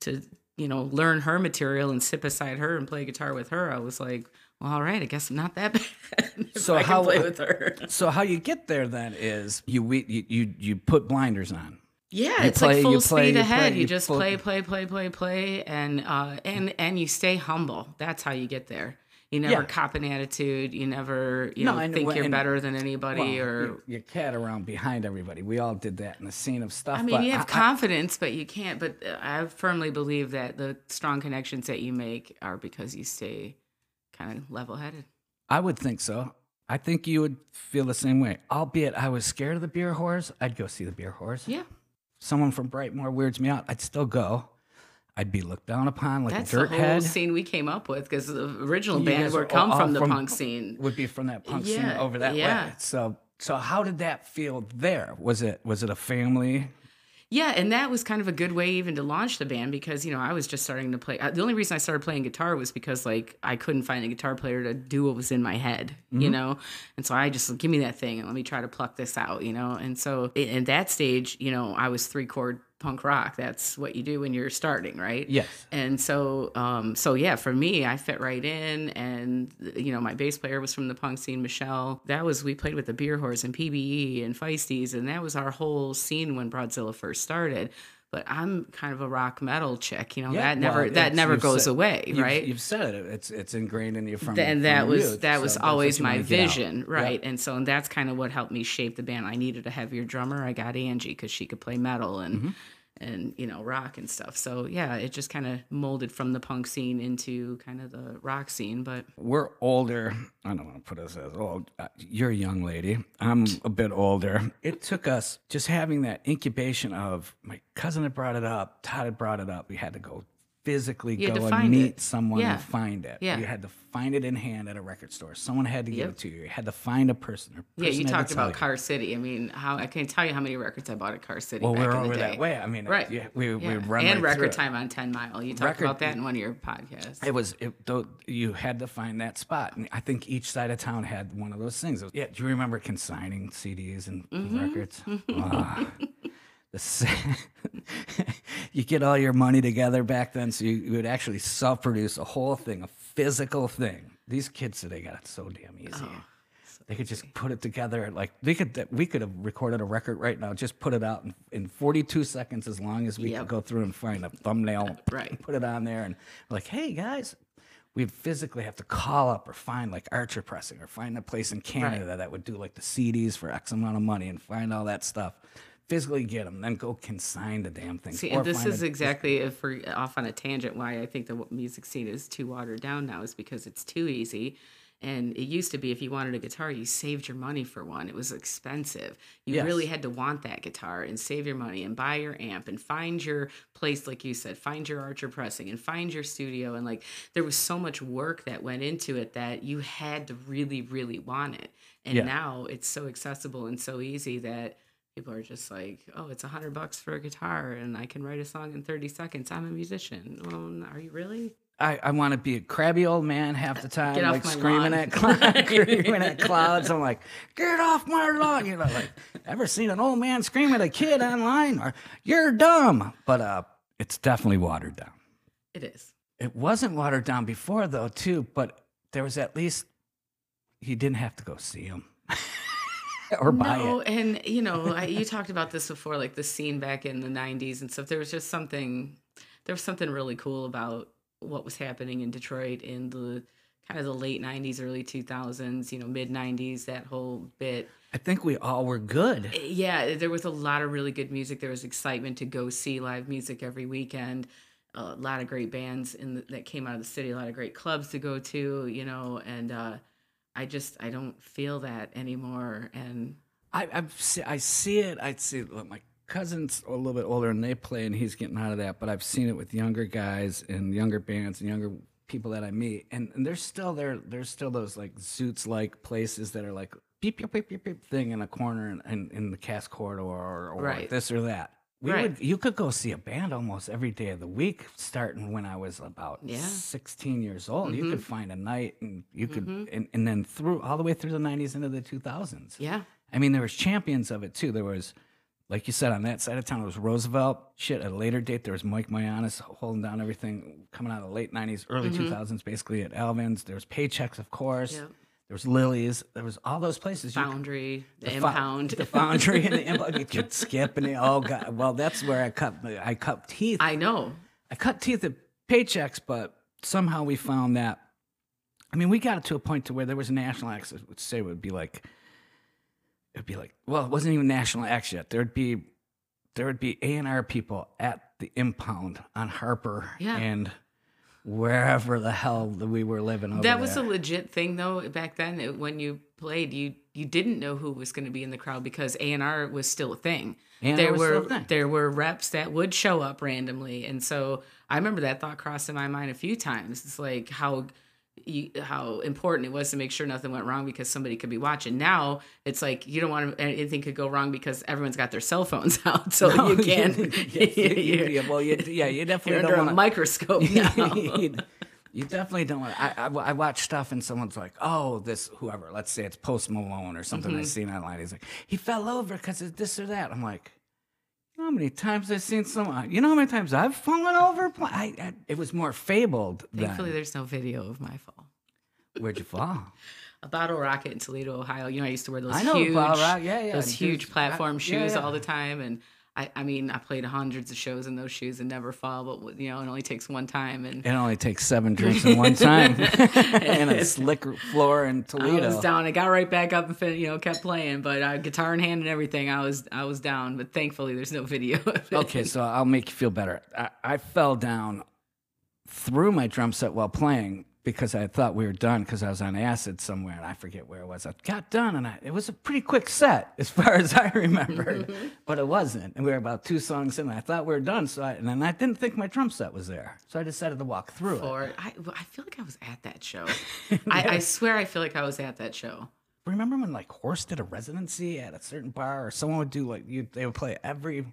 S3: to you know learn her material and sit beside her and play guitar with her i was like well all right i guess i'm not that [LAUGHS] bad
S2: So
S3: I
S2: how-
S3: play with her [LAUGHS]
S2: So how you get there then is you we, you you, you put blinders on.
S3: yeah
S2: You
S3: it's
S2: play-
S3: like
S2: you
S3: full
S2: play-
S3: speed
S2: you
S3: ahead
S2: play-
S3: you
S2: you
S3: just play play play play play and uh and and you stay humble that's how you get there you never
S2: Yeah.
S3: cop an attitude you never you
S2: No,
S3: know
S2: and-
S3: think you're
S2: and-
S3: better than anybody
S2: Well,
S3: or
S2: you, you cat around behind everybody. We all did that in the scene of stuff.
S3: I mean,
S2: but
S3: you have
S2: I-
S3: confidence, but you can't. But uh, I firmly believe that the strong connections that you make are because you stay kind of level headed.
S2: I would think so. I think you would feel the same way. Albeit I was scared of the beer whores. I'd go see the beer whores.
S3: Yeah.
S2: Someone from Brightmoor weirds me out. I'd still go. I'd be looked down upon like
S3: That's
S2: a dirt
S3: the whole
S2: head.
S3: scene we came up with because the original
S2: You
S3: band were come from the
S2: from-
S3: punk scene.
S2: Would be from that punk scene over that
S3: yeah.
S2: way. So so how did that feel there? Was it was it a family?
S3: Yeah, and that was kind of a good way even to launch the band because you know I was just starting to play. uh, The only reason I started playing guitar was because like I couldn't find a guitar player to do what was in my head,
S2: Mm-hmm.
S3: you know. And so I just give me that thing and let me try to pluck this out, you know. And so i- at that stage, you know, I was three chord punk rock. That's what you do when you're starting, right?
S2: Yes.
S3: And so, um, so yeah, for me, I fit right in, and you know, my bass player was from the punk scene, Michelle. That was we played with the Beer Horse and PBE and Feisties, and that was our whole scene when Broadzilla first started. But I'm kind of a rock metal chick, you know.
S2: Yeah,
S3: that never
S2: well,
S3: that never goes
S2: said-
S3: away,
S2: You've-
S3: right?
S2: You've said it. It's it's ingrained in you from.
S3: Th- and
S2: from
S3: that was
S2: youth,
S3: that was
S2: what
S3: always my
S2: wanna get out.
S3: vision,
S2: Yeah.
S3: right? And so and that's kind of what helped me shape the band. I needed a heavier drummer. I got Angie because she could play metal and
S2: Mm-hmm.
S3: And you know rock and stuff. So yeah, it just kind of molded from the punk scene into kind of the rock scene. But
S2: We're older. I don't want to put us as old. Uh, You're a young lady. I'm a bit older. It took us just having that incubation of my cousin had brought it up. Todd had brought it up. We had to go physically
S3: You
S2: go and meet
S3: it.
S2: someone
S3: Yeah.
S2: and find it.
S3: Yeah.
S2: You had to find it in hand at a record store. Someone had to give
S3: Yep.
S2: it to you. You had to find a person. Or
S3: yeah, you talked about
S2: you.
S3: Car City. I mean, how I can't tell you how many records I bought at Car City.
S2: Well,
S3: back
S2: we're
S3: in the
S2: over
S3: day.
S2: that way. I mean,
S3: Right.
S2: Yeah, we we run
S3: and
S2: right
S3: record time on Ten Mile. You talked
S2: Record-
S3: about that in one of your podcasts.
S2: It was it, though you had to find that spot, and I think each side of town had one of those things. Yeah, do you remember consigning CDs and
S3: Mm-hmm.
S2: records? S- [LAUGHS] you get all your money together back then, so you, you would actually self-produce a whole thing, a physical thing. These kids today got it so damn easy.
S3: Oh,
S2: they could just put it together like they could. We could have recorded a record right now, just put it out in, in 42 seconds, as long as we
S3: Yep.
S2: could go through and find a thumbnail,
S3: Right.
S2: Put it on there, and like, hey guys, we'd physically have to call up or find like Archer Pressing or find a place in Canada that would do like the CDs for X amount of money and find all that stuff. Physically get them, then go consign the damn thing.
S3: See, and this is
S2: a-
S3: exactly if we're off on a tangent why I think the music scene is too watered down now is because it's too easy. And it used to be if you wanted a guitar, you saved your money for one. It was expensive. You
S2: Yes.
S3: really had to want that guitar and save your money and buy your amp and find your place, like you said, find your Archer pressing and find your studio. And like there was so much work that went into it that you had to really, really want it. And
S2: Yeah.
S3: now it's so accessible and so easy that people are just like, oh, it's a hundred bucks for a guitar and I can write a song in 30 seconds. I'm a musician. Well, are you really?
S2: I, I want to be a crabby old man half the time, like screaming
S3: lawn.
S2: at clouds, [LAUGHS] [LAUGHS] screaming at clouds. I'm like, get off my lawn! You know, like ever seen an old man scream at a kid online? Or you're dumb. But uh, it's definitely watered down.
S3: It is.
S2: It wasn't watered down before though, too. But there was at least he didn't have to go see him [LAUGHS] [LAUGHS] or buy
S3: no,
S2: it.
S3: and you know, I, you [LAUGHS] talked about this before, like the scene back in the '90s and stuff. There was just something, there was something really cool about what was happening in Detroit in the kind of the late '90s, early 2000s, you know, mid '90s. That whole bit.
S2: I think we all were good.
S3: yeah, there was a lot of really good music. There was excitement to go see live music every weekend. A lot of great bands in the, that came out of the city. A lot of great clubs to go to. You know, and uh, I just I don't feel that anymore. And
S2: I I've see, I see it. I see look, my cousin's a little bit older and they play and he's getting out of that. But I've seen it with younger guys and younger bands and younger people that I meet, and, and there's still there. There's still those like Zoots like places that are like beep beep beep beep beep thing in a corner in, in, in the Cass Corridor or, or
S3: Right.
S2: this or that. We
S3: Right.
S2: would you could go see a band almost every day of the week, starting when I was about
S3: Yeah.
S2: 16 years old. You
S3: Mhm.
S2: could find a night and you could
S3: Mhm.
S2: and, and then through all the way through the 90s into the 2000s.
S3: yeah,
S2: I mean, there was champions of it too. There was, like you said, on that side of town, it was Roosevelt. Shit, at a later date, there was Mike Mayanis holding down everything coming out of the late '90s, early
S3: Mhm.
S2: 2000s, basically at Alvin's. There was Paychecks, of course.
S3: Yep.
S2: There was Lily's. There was all those places. You-
S3: Foundry, the,
S2: the fo-
S3: impound,
S2: the foundry, and the [LAUGHS] impound. You could skip and the, oh god. Well, that's where I cut. I cut teeth.
S3: I know.
S2: I cut teeth at paychecks, but somehow we found that. I mean, we got it to a point to where there was a national access. would say it would be like, it'd be like, well, it wasn't even national acts yet. There'd be, there would be A and R people at the impound on Harper
S3: Yeah.
S2: and wherever the hell that we were living over
S3: That was a legit thing though back then. It, when you played, you you didn't know who was going to be in the crowd because A and R was still a thing.
S2: A&R
S3: there
S2: was
S3: were
S2: still a thing.
S3: there were reps that would show up randomly, and so I remember that thought crossed in my mind a few times. It's like how. You, how important it was to make sure nothing went wrong because somebody could be watching. Now it's like you don't want to, anything could go wrong because everyone's got their cell phones [LAUGHS] out, so [LAUGHS] you can't. [LAUGHS] you're,
S2: yeah, well, you, yeah, you
S3: you're
S2: definitely
S3: under
S2: don't
S3: a microscope now.
S2: you, you definitely don't want. I, I I watch stuff and someone's like, "Oh, this whoever." Let's say it's Post Malone or something
S3: Mm-hmm.
S2: I've seen online. He's like, "He fell over because of this or that." I'm like, "You how many times I've seen someone? Uh, you know how many times I've fallen over?" I, I, it was more fabled
S3: Thankfully,
S2: than.
S3: there's no video of my fall.
S2: Where'd you fall? [LAUGHS]
S3: a bottle rocket in Toledo, Ohio. You know, I used to wear those
S2: I know
S3: huge,
S2: Rocket, yeah, yeah.
S3: those huge platform
S2: yeah,
S3: shoes all the time. And I, I mean, I played hundreds of shows in those shoes and never fall. But you know, it only takes one time. And
S2: It only takes seven drinks in one time, [LAUGHS] and a [LAUGHS] slick floor in
S3: I was down. I got right back up and fin- you know kept playing. But uh, guitar in hand and everything, I was I was down. But thankfully, there's no video. of it.
S2: Okay, so I'll make you feel better. I, I fell down through my drum set while playing because I thought we were done because I was on acid somewhere and I forget where it was. I got done and I, it was a pretty quick set as [LAUGHS] far as I remember, mm-hmm. but it wasn't. And we were about two songs in. And I thought we were done, so I, and then I didn't think my drum set was there, so I decided to walk through it.
S3: Or I, I feel like I was at that show. [LAUGHS] I, I swear I feel like I was at that show.
S2: Remember when like Horse did a residency at a certain bar, or someone would do like you? They would play every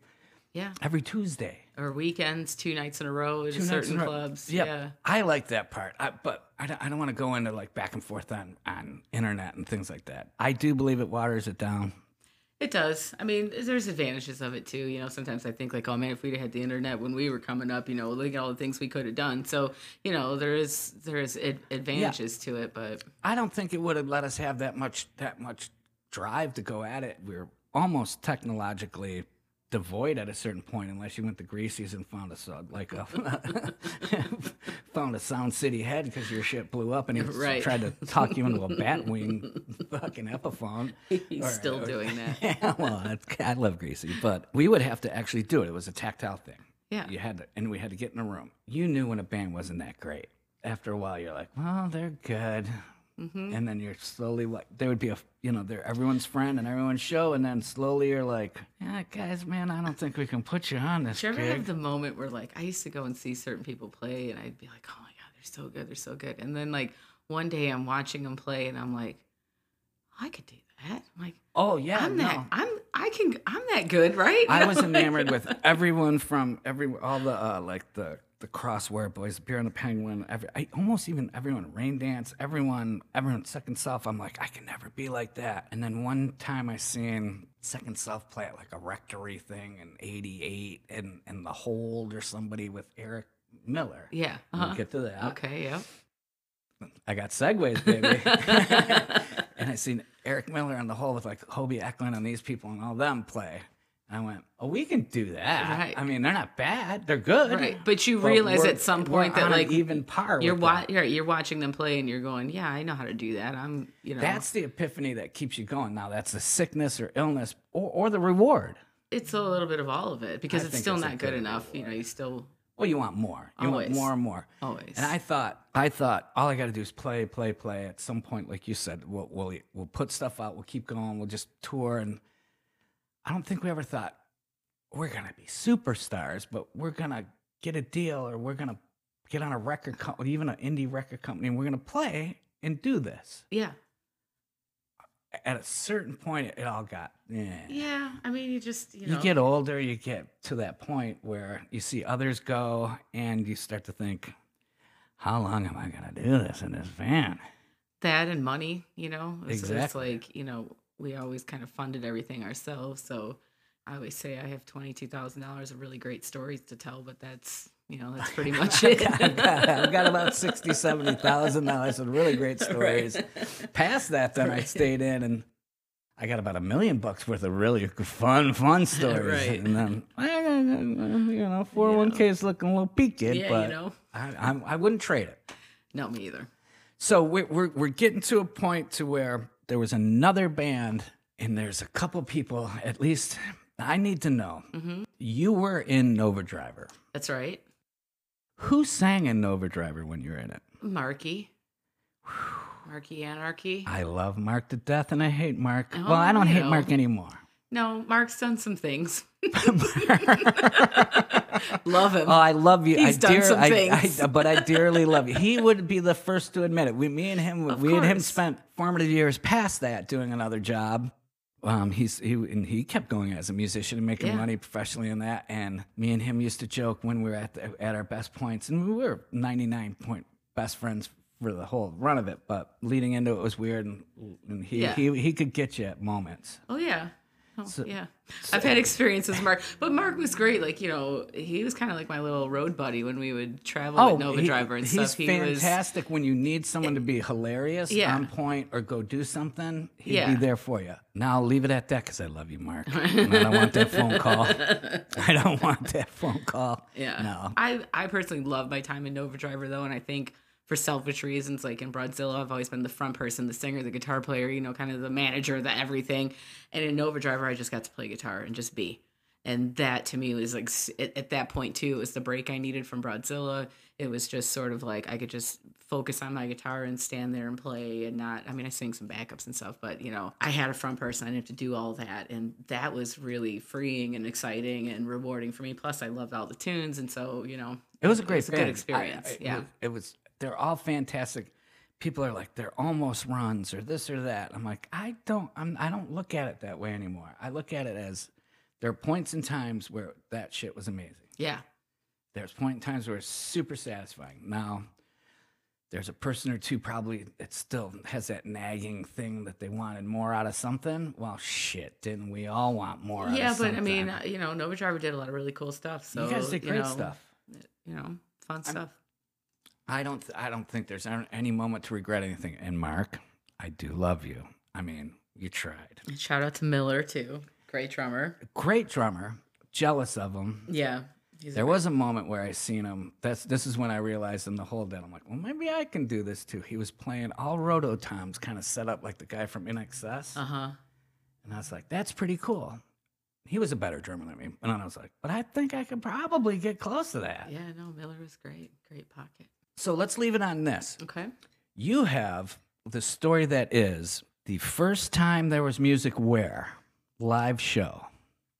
S3: Yeah.
S2: every Tuesday.
S3: Or weekends, two nights in a row at
S2: Two
S3: certain
S2: row.
S3: clubs.
S2: Yep.
S3: Yeah.
S2: I like that part, I, but I don't, I don't want to go into like back and forth on on internet and things like that. I do believe it waters it down.
S3: It does. I mean, there's advantages of it too. You know, sometimes I think like, oh man, if we'd had the internet when we were coming up, you know, look at all the things we could have done. So, you know, there is there is ad- advantages to it, but
S2: I don't think it would have let us have that much that much drive to go at it. We are almost technologically devoid at a certain point, unless you went to Greasy's and found a like a [LAUGHS] found a Sound City head because your shit blew up and he [LAUGHS]
S3: Right.
S2: tried to talk you into a bat wing [LAUGHS] fucking Epiphone.
S3: he's
S2: Or-
S3: still
S2: or-
S3: doing that.
S2: Yeah, well, I love Greasy, but we would have to actually do it. It was a tactile thing.
S3: Yeah.
S2: You had to, and we had to get in a room. You knew when a band wasn't that great. After a while, you're like, well, they're good.
S3: Mm-hmm.
S2: And then you're slowly like, there would be a, you know, they're everyone's friend and everyone's show. And then slowly you're like, yeah, guys, man, I don't think we can put you on this
S3: you ever
S2: gig.
S3: have the moment where like I used to go and see certain people play and I'd be like, oh my god, they're so good, they're so good. And then like one day I'm watching them play and I'm like, I could do that. I'm like,
S2: oh, yeah.
S3: I'm
S2: no.
S3: that I'm I can I'm that good, right?
S2: I [LAUGHS] was enamored with everyone from every all the uh, like the the Crosswire Boys, Beer and the Penguin, every I, almost even everyone Rain Dance, everyone everyone Second Self. I'm like I can never be like that. And then one time I seen Second Self play at like a rectory thing in '88, and and the Hold or somebody with Eric Miller.
S3: yeah.
S2: We'll
S3: Uh-huh.
S2: get to that.
S3: Okay, yeah.
S2: I got segues, baby. [LAUGHS] and I seen Eric Miller on the Hold with like Hobie Eklund and these people and all them play. I went, oh, we can do that.
S3: Right.
S2: I mean, they're not bad. They're good.
S3: Right. But you
S2: But
S3: realize at some point that like
S2: even par.
S3: you're wa- you're, you're watching them play and you're going, yeah, I know how to do that. I'm, you know,
S2: That's the epiphany that keeps you going. Now, that's the sickness or illness or, or the reward.
S3: it's a little bit of all of it because
S2: I
S3: it's still
S2: it's
S3: not good enough. You know, you still
S2: Well, you want more. You
S3: Always.
S2: want more and more.
S3: always.
S2: And I thought, I thought, all I got to do is play, play, play. At some point, like you said, we'll, we'll we'll put stuff out. We'll keep going. We'll just tour. And I don't think we ever thought we're gonna be superstars, but we're gonna get a deal, or we're gonna get on a record company, even an indie record company, and we're gonna play and do this.
S3: yeah.
S2: At a certain point, it all got. Yeah.
S3: Yeah. I mean, you just, you know.
S2: You get older, you get to that point where you see others go, and you start to think, "How long am I gonna do this in this van?"
S3: that and money, you know, it's, it's
S2: Exactly.
S3: like, you know, we always kind of funded everything ourselves. So I always say I have $22,000 of really great stories to tell, but that's, you know, that's pretty [LAUGHS] much it.
S2: I've got- I've got about [LAUGHS] sixty, seventy thousand dollars of really great stories. Past that, then I stayed in, and I got about a million bucks worth of really fun, fun [LAUGHS] stories.
S3: Right.
S2: And then, eh, eh, eh, you know, four hundred one k is looking a little peaked,
S3: Yeah, you
S2: but
S3: know.
S2: I, I, I wouldn't trade it.
S3: no, me either.
S2: So we're, we're we're getting to a point to where there was another band, and there's a couple people at least. I need to know.
S3: Mm-hmm.
S2: You were in Nova Driver.
S3: That's right.
S2: Who sang in Nova Driver when you were in it?
S3: Marky. Marky Anarchy.
S2: I love Mark to death, and I hate Mark.
S3: Oh,
S2: well, I don't hate
S3: know.
S2: Mark anymore.
S3: No, Mark's done some things. [LAUGHS] [LAUGHS] Love him.
S2: Oh, I love you.
S3: He's
S2: I
S3: done
S2: dear,
S3: some
S2: I,
S3: things.
S2: I, [LAUGHS] but I dearly love you. He would be the first to admit it. We, me and him,
S3: Of
S2: we and him
S3: course.
S2: spent formative years past that doing another job. Um, he's he and he kept going as a musician and making
S3: Yeah.
S2: money professionally in that. And me and him used to joke when we were at the, at our best points, and we were ninety nine point best friends for the whole run of it. But leading into it was weird, and, and he,
S3: Yeah.
S2: he he could get you at moments.
S3: Oh yeah. Oh, yeah. I've had experiences Mark, but Mark was great. Like you know, he was kind of like my little road buddy when we would travel with oh, Nova
S2: Oh, he-
S3: Driver and
S2: he's
S3: stuff. He was
S2: fantastic when you need someone to be eh, hilarious,
S3: Yeah.
S2: on point, or go do something. He'd
S3: Yeah.
S2: be there for you. Now I'll leave it at that because I love you, Mark. [LAUGHS] and I don't want that phone call. I don't want that phone call.
S3: Yeah.
S2: No.
S3: I I personally love my time in Nova Driver though, and I think for selfish reasons, like in Broadzilla, I've always been the front person, the singer, the guitar player, you know, kind of the manager, the everything. And in Nova Driver, I just got to play guitar and just be. And that to me was like at, at that point too, it was the break I needed from Broadzilla. It was just sort of like I could just focus on my guitar and stand there and play and not. I mean, I sing some backups and stuff, but you know, I had a front person. I didn't have to do all that, and that was really freeing and exciting and rewarding for me. Plus, I loved all the tunes, and so you know,
S2: It was a great
S3: was a good.
S2: I-
S3: experience,
S2: I- it
S3: yeah.
S2: was- It was, they're all fantastic. People are like, they're almost runs or this or that. I'm like, I don't, I'm, I don't look at it that way anymore. I look at it as there are points and times where that shit was amazing.
S3: yeah,
S2: There's point in times where it's super satisfying. Now, there's a person or two probably that still has that nagging thing that they wanted more out of something. Well, shit, didn't we all want more? out
S3: yeah. But I mean, uh, you know, Nova Driver did a lot of really cool stuff. So
S2: you guys did great
S3: know,
S2: stuff.
S3: You know, fun stuff.
S2: I don't. I don't think there's any moment to regret anything. And Mark, I do love you. I mean, you tried.
S3: And shout out to Miller too, great drummer.
S2: Great drummer. Jealous of him.
S3: Yeah,
S2: There was a moment where I seen him. That's this is when I realized in the whole day. I'm like, well, maybe I can do this too. He was playing all roto toms, kind of set up like the guy from INXS,
S3: Uh huh.
S2: and I was like, that's pretty cool. He was a better drummer than me, and then I was like, but I think I could probably get close to that.
S3: Yeah, no, Miller was great. Great pocket.
S2: So let's leave it on this.
S3: Okay.
S2: You have the story that is the first time there was music where live show.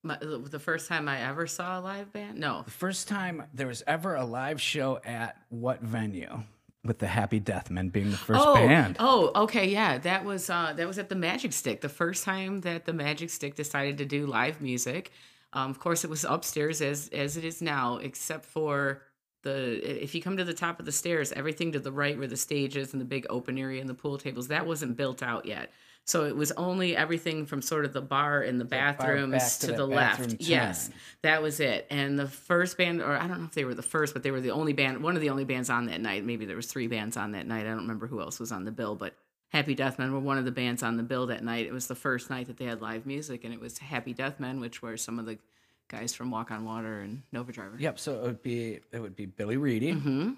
S3: My, the first time I ever saw a live band? No.
S2: The first time there was ever a live show at what venue? With the Happy Deathmen being the first
S3: oh,
S2: band.
S3: Oh, okay, yeah. That was uh that was at the Magic Stick. The first time that the Magic Stick decided to do live music. Um, of course it was upstairs as as it is now, except for the if you come to the top of the stairs, everything to the right where the stage is and the big open area and the pool tables, that wasn't built out yet. So it was only everything from sort of the bar and the
S2: bar
S3: bathrooms to,
S2: to
S3: the
S2: bathroom
S3: left. Yes. That was it. And the first band, or I don't know if they were the first, but they were the only band, one of the only bands on that night. Maybe there was three bands on that night. I don't remember who else was on the bill, but Happy Deathmen were one of the bands on the bill that night. It was the first night that they had live music, and it was Happy Deathmen, which were some of the guys from Walk on Water and Nova Driver.
S2: Yep. So it would be it would be Billy Reedy,
S3: hmm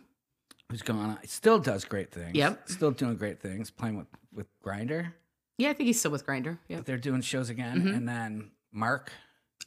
S2: who's gone on. Still does great things.
S3: Yep.
S2: Still doing great things. Playing with with Grinder.
S3: Yeah, I think he's still with Grinder. Yeah.
S2: They're doing shows again,
S3: Mm-hmm.
S2: and then Mark.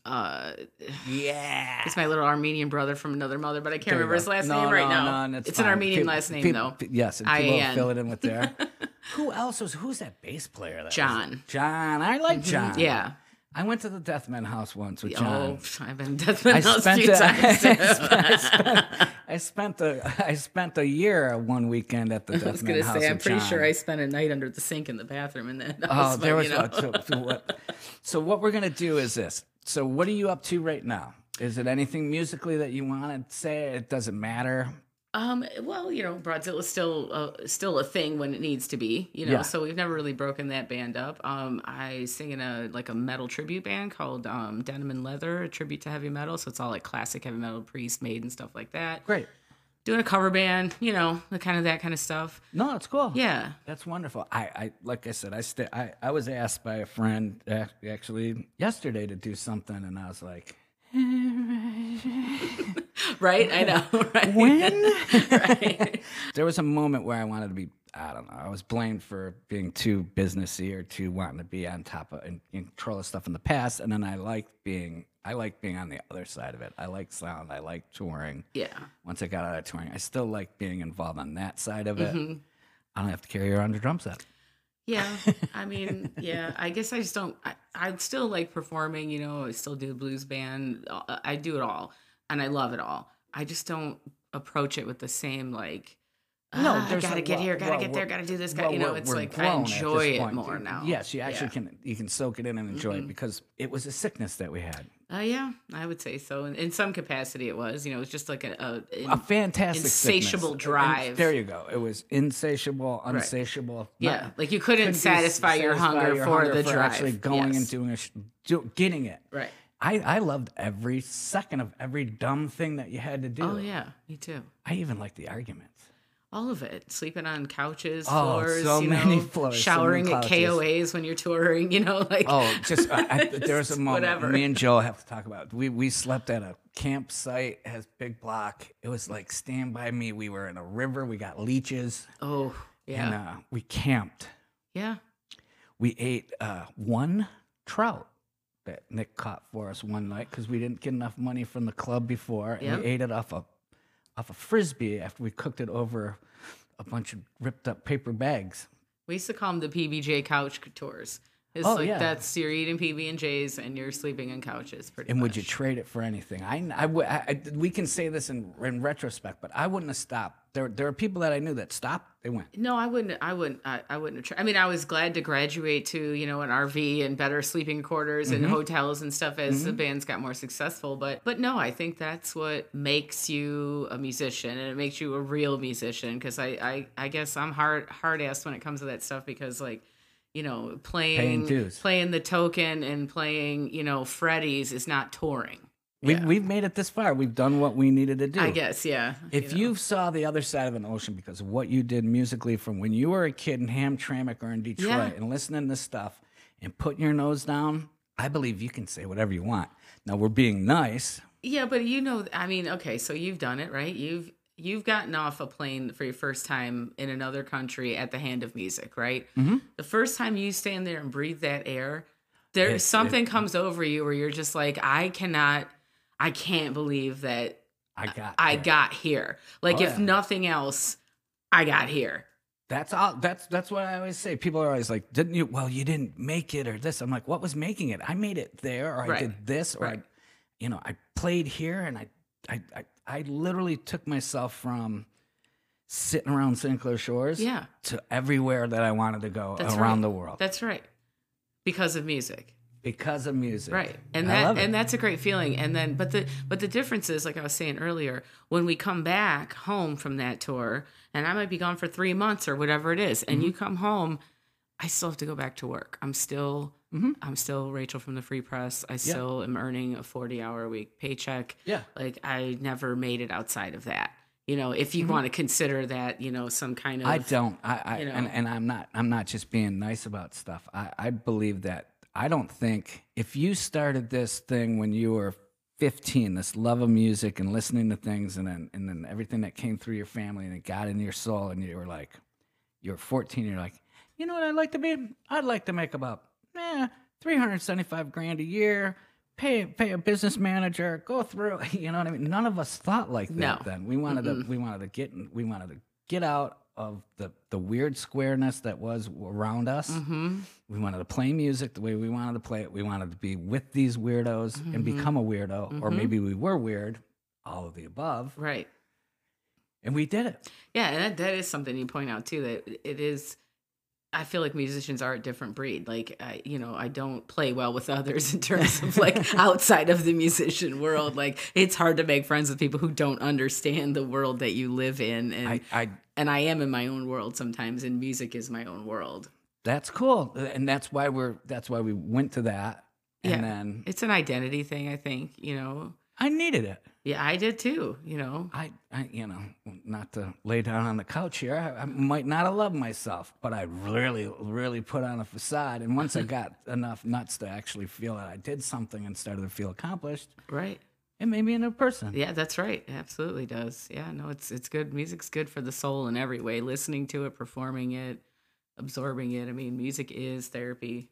S3: Uh, [SIGHS]
S2: Yeah.
S3: he's my little Armenian brother from another mother, but I can't remember
S2: go.
S3: his last
S2: No,
S3: name right
S2: no,
S3: now.
S2: no, that's
S3: it's an. Armenian
S2: Peop-
S3: last name
S2: peop-
S3: though.
S2: Yes, and people
S3: IAN.
S2: fill it in with there. [LAUGHS] Who else was? Who's that bass player? That was-
S3: John.
S2: John. I like John.
S3: Yeah.
S2: I went to the Deathman house once with
S3: Oh, I've been Deathman
S2: I
S3: House
S2: spent,
S3: few
S2: a, [LAUGHS] I,
S3: times.
S2: spent, I, spent, I spent a I spent a year one weekend at the Deathman House.
S3: I was gonna say, I'm pretty
S2: John.
S3: sure I spent a night under the sink in the bathroom, and then
S2: Oh, there was
S3: know.
S2: So, so what, so what we're gonna do is this. So what are you up to right now? Is it anything musically that you want to say? It doesn't matter.
S3: Um, well, you know, Broadzilla's still uh, still a thing when it needs to be, you know.
S2: Yeah.
S3: So we've never really broken that band up. Um, I sing in a like a metal tribute band called um, Denim and Leather, a tribute to heavy metal. So it's all like classic heavy metal, Priest, Maiden, stuff like that.
S2: Great.
S3: Doing a cover band, you know, the kind of that kind of stuff.
S2: No, it's cool.
S3: Yeah.
S2: That's wonderful. I, I like I said, I, st- I I was asked by a friend actually yesterday to do something, and I was like, [LAUGHS]
S3: Right. I know. [LAUGHS] Right.
S2: when? [LAUGHS]
S3: right.
S2: there was a moment where I wanted to be I don't know. I was blamed for being too businessy or too wanting to be on top of and control of stuff in the past. And then I liked being I like being on the other side of it. I like sound. I like touring.
S3: Yeah.
S2: Once I got out of touring, I still like being involved on that side of it.
S3: Mm-hmm.
S2: I don't have to carry around a drum set.
S3: Yeah, [LAUGHS] I mean, yeah. I guess I just don't. I, I still like performing. You know, I still do blues band. uh, I do it all, and I love it all. I just don't approach it with the same like.
S2: No,
S3: "Ah, gotta get
S2: well-
S3: here, gotta
S2: well,
S3: get there, gotta do this.
S2: well,
S3: Gotta, you know, it's like I
S2: grown at this
S3: enjoy it
S2: point.
S3: more now.
S2: Yes, you actually
S3: Yeah. Mm-hmm.
S2: can. You can soak it in and enjoy it because it was a sickness that we had.
S3: Uh, yeah, I would say so. In, in some capacity, it was. You know, it was just like a, a,
S2: A fantastic
S3: insatiable
S2: sickness.
S3: drive.
S2: And there you go. It was insatiable, unsatiable.
S3: yeah,
S2: not-
S3: like you couldn't,
S2: couldn't
S3: satisfy your
S2: satisfy
S3: hunger
S2: your
S3: for
S2: hunger
S3: the
S2: for
S3: drive.
S2: Actually going
S3: Yes.
S2: and doing a do, getting it.
S3: right.
S2: I, I loved every second of every dumb thing that you had to do.
S3: Oh yeah, me too.
S2: I even liked the arguments.
S3: All of it. Sleeping on couches,
S2: Oh,
S3: floors,
S2: so
S3: you
S2: many
S3: know,
S2: floors, so
S3: showering
S2: many
S3: at. KOAs when you're touring, you know, like
S2: Oh, just I, [LAUGHS] there was a moment.
S3: whatever.
S2: Me and Joe have to talk about. We we slept at a campsite. Has big block. It was like stand by me. We were in a river. We got leeches,
S3: oh yeah.
S2: and uh, we camped.
S3: yeah.
S2: We ate uh, one trout that Nick caught for us one night because we didn't get enough money from the club before, and
S3: Yep.
S2: we ate it off a off a frisbee after we cooked it over a bunch of ripped up paper bags.
S3: We used to call them the PBJ couch tours. It's
S2: Oh,
S3: like
S2: yeah.
S3: that's you're eating PB and J's and you're sleeping on couches pretty
S2: And
S3: much.
S2: would you trade it for anything? I, I, I, I- we can say this in, in retrospect, but I wouldn't have stopped. There, there are people that I knew that stopped. They went.
S3: No, I wouldn't. I wouldn't. I, I wouldn't. Try. I mean, I was glad to graduate to you know an RV and better sleeping quarters
S2: Mm-hmm.
S3: and hotels and stuff as the bands got more successful. But but no, I think that's what makes you a musician and it makes you a real musician. Because I, I I guess I'm hard hard ass when it comes to that stuff because like. You know, playing playing the token and playing, you know, Freddy's is not touring.
S2: We,
S3: Yeah.
S2: We've made it this far. We've done what we needed to do.
S3: I guess, yeah.
S2: If
S3: know.
S2: you saw the other side of an ocean because of what you did musically from when you were a kid in Hamtramck or in Detroit
S3: Yeah.
S2: and listening to stuff and putting your nose down, I believe you can say whatever you want. Now we're being nice.
S3: Yeah, but you know, I mean, okay, so you've done it, right? You've you've gotten off a plane for your first time in another country at the hand of music, right? Mm-hmm. The first time you stand there and breathe that air, there something comes over you where you're just like, I cannot, I can't believe that
S2: I got.
S3: I
S2: there.
S3: got here. Like,
S2: Oh,
S3: if
S2: yeah.
S3: nothing else, I got here.
S2: That's all. That's that's what I always say. People are always like, "Didn't you? Well, you didn't make it or this." I'm like, "What was making it? I made it there, or I
S3: Right.
S2: did this, or
S3: Right.
S2: I, you know, I played here, and I, I, I, I literally took myself from sitting around St. Clair Shores,
S3: Yeah.
S2: to everywhere that I wanted to go
S3: That's
S2: around
S3: right.
S2: the world
S3: That's right. Because of music.
S2: because of music.
S3: right and that and that's a great feeling and then but the but the difference is like i was saying earlier when we come back home from that tour and i might be gone for three months or whatever it is and
S2: Mm-hmm.
S3: you come home i still have to go back to work i'm still
S2: Mm-hmm.
S3: i'm still rachel from the free press i still am earning a 40 hour a week paycheck
S2: Yeah.
S3: like i never made it outside of that you know if you want to consider that you know some kind of
S2: Mm-hmm. I don't. I, I
S3: you know.
S2: and, and I'm not. I'm not just being nice about stuff. I, I believe that. I don't think if you started this thing when you were 15, this love of music and listening to things, and then and then everything that came through your family and it got in your soul, and you were like, you're 14, you're like, you know what I'd like to be? I'd like to make about eh, 375 grand a year. Pay, pay a business manager, go through. [LAUGHS] You know what I mean? None of us thought like that
S3: No.
S2: then. We wanted to we wanted to get we wanted to get out of the the weird squareness that was around us.
S3: Mm-hmm.
S2: We wanted to play music the way we wanted to play it. We wanted to be with these weirdos
S3: Mm-hmm.
S2: and become a weirdo, or maybe we were weird, all of the above,
S3: right
S2: and we did it.
S3: Yeah, and that, that is something you point out too. That it is. I feel like musicians are a different breed. Like, I, you know, I don't play well with others in terms of like [LAUGHS] outside of the musician world. Like, it's hard to make friends with people who don't understand the world that you live in. And
S2: I, I
S3: and I am in my own world sometimes, and music is my own world.
S2: that's cool, and that's why we're that's why we went to that, and
S3: Yeah.
S2: then
S3: It's an identity thing, I think. You know,
S2: I needed it.
S3: Yeah, I did too. You know,
S2: I, I, you know, not to lay down on the couch here. I, I might not have loved myself, but I really, really put on a facade. And once I [LAUGHS] got enough nuts to actually feel that I did something and started to feel accomplished,
S3: right?
S2: It made me a new person.
S3: Yeah, that's right. It absolutely does. Yeah, no, it's it's good. Music's good for the soul in every way. Listening to it, performing it, absorbing it. I mean, music is therapy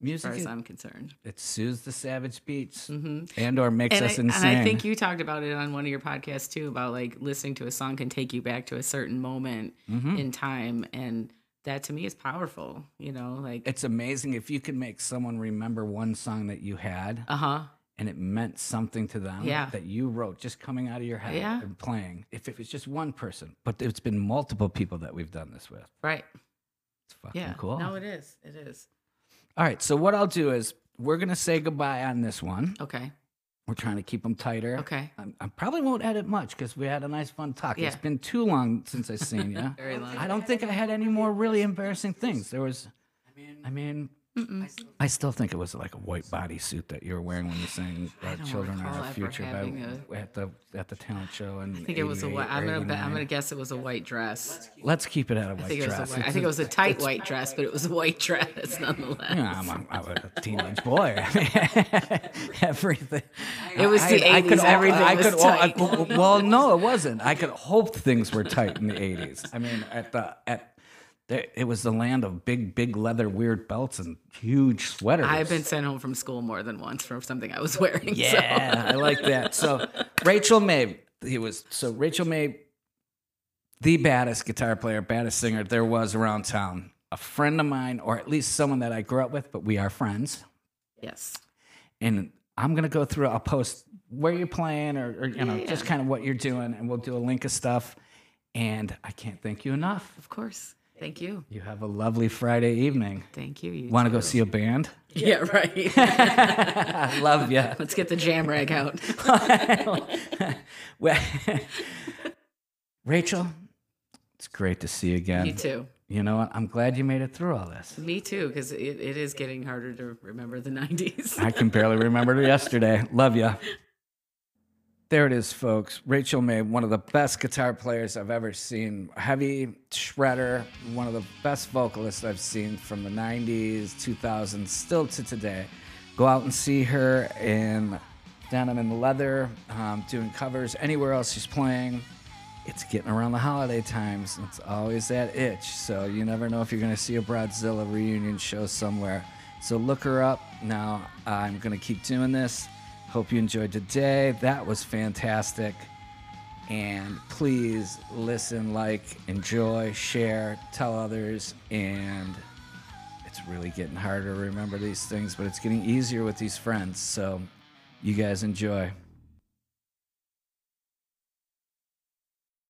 S3: as
S2: Music,
S3: far as I'm concerned.
S2: it soothes the savage beats
S3: hmm
S2: and or makes
S3: And I,
S2: us
S3: and. I think you talked about it on one of your podcasts too about like listening to a song can take you back to a certain moment
S2: Mhm.
S3: in time, and that to me is powerful. You know, like
S2: It's amazing if you can make someone remember one song that you had
S3: uh huh.
S2: and it meant something to them
S3: Yeah.
S2: that you wrote just coming out of your head
S3: Yeah.
S2: and playing. If it was just one person, but it's been multiple people that we've done this with.
S3: Right.
S2: It's fucking
S3: Yeah.
S2: cool.
S3: No, it is. It is.
S2: All right, so what I'll do is we're gonna say goodbye on this one.
S3: Okay.
S2: We're trying to keep them tighter.
S3: Okay.
S2: I, I probably won't edit much because we had a nice fun talk.
S3: Yeah.
S2: It's been too long since I've seen you. [LAUGHS]
S3: Very long.
S2: I don't think I had any more really embarrassing things. There was, I mean, I still think it was like a white bodysuit that you were wearing when you sang "Our uh,
S3: don't
S2: Children Are
S3: recall
S2: Our Future" by,
S3: having
S2: at the at the talent show. And
S3: I think it was a white. I'm gonna. bet- I'm gonna guess it was a white dress.
S2: Let's keep it at a white
S3: I think it was
S2: dress.
S3: a white. I think it was a tight white dress, but it was a white dress nonetheless.
S2: Yeah, I'm a, I'm a teenage boy. [LAUGHS] Everything.
S3: It was the 80s, everything was
S2: well, I-
S3: tight.
S2: well, no, it wasn't. I could hope things were tight in the '80s. I mean, at the at there, it was the land of big, big leather, weird belts and huge sweaters.
S3: I've been sent home from school more than once for something I was [LAUGHS] wearing. so-
S2: Yeah, I like that. So Rachel May, he was so Rachel May, the baddest guitar player, baddest singer there was around town. A friend of mine, or at least someone that I grew up with, but we are friends.
S3: Yes.
S2: And I'm gonna go through. I'll post where you're playing, or, or you know,
S3: Yeah,
S2: just kind of what you're doing, and we'll do a link of stuff. And I can't thank you enough.
S3: Of course. Thank you.
S2: You have a lovely Friday evening.
S3: Thank you. you
S2: Want to go see a band?
S3: Yeah. [LAUGHS] Right.
S2: I [LAUGHS] love you.
S3: Let's get the jam rag out. [LAUGHS]
S2: well, Rachel, it's great to see you again.
S3: Me too.
S2: You know what? I'm glad you made it through all this.
S3: Me too, because it, it is getting harder to remember the 90s.
S2: I can barely remember yesterday. Love you. There it is, folks. Rachel May, one of the best guitar players I've ever seen. Heavy shredder, one of the best vocalists I've seen from the 90s, 2000s, still to today. Go out and see her in Denim and Leather, um, doing covers anywhere else she's playing. It's getting around the holiday times. It's always that itch. So you never know if you're going to see a Broadzilla reunion show somewhere. So look her up. Now I'm going to keep doing this. Hope you enjoyed today. That was fantastic. And please listen, like, enjoy, share, tell others. And it's really getting harder to remember these things, but it's getting easier with these friends. So you guys enjoy.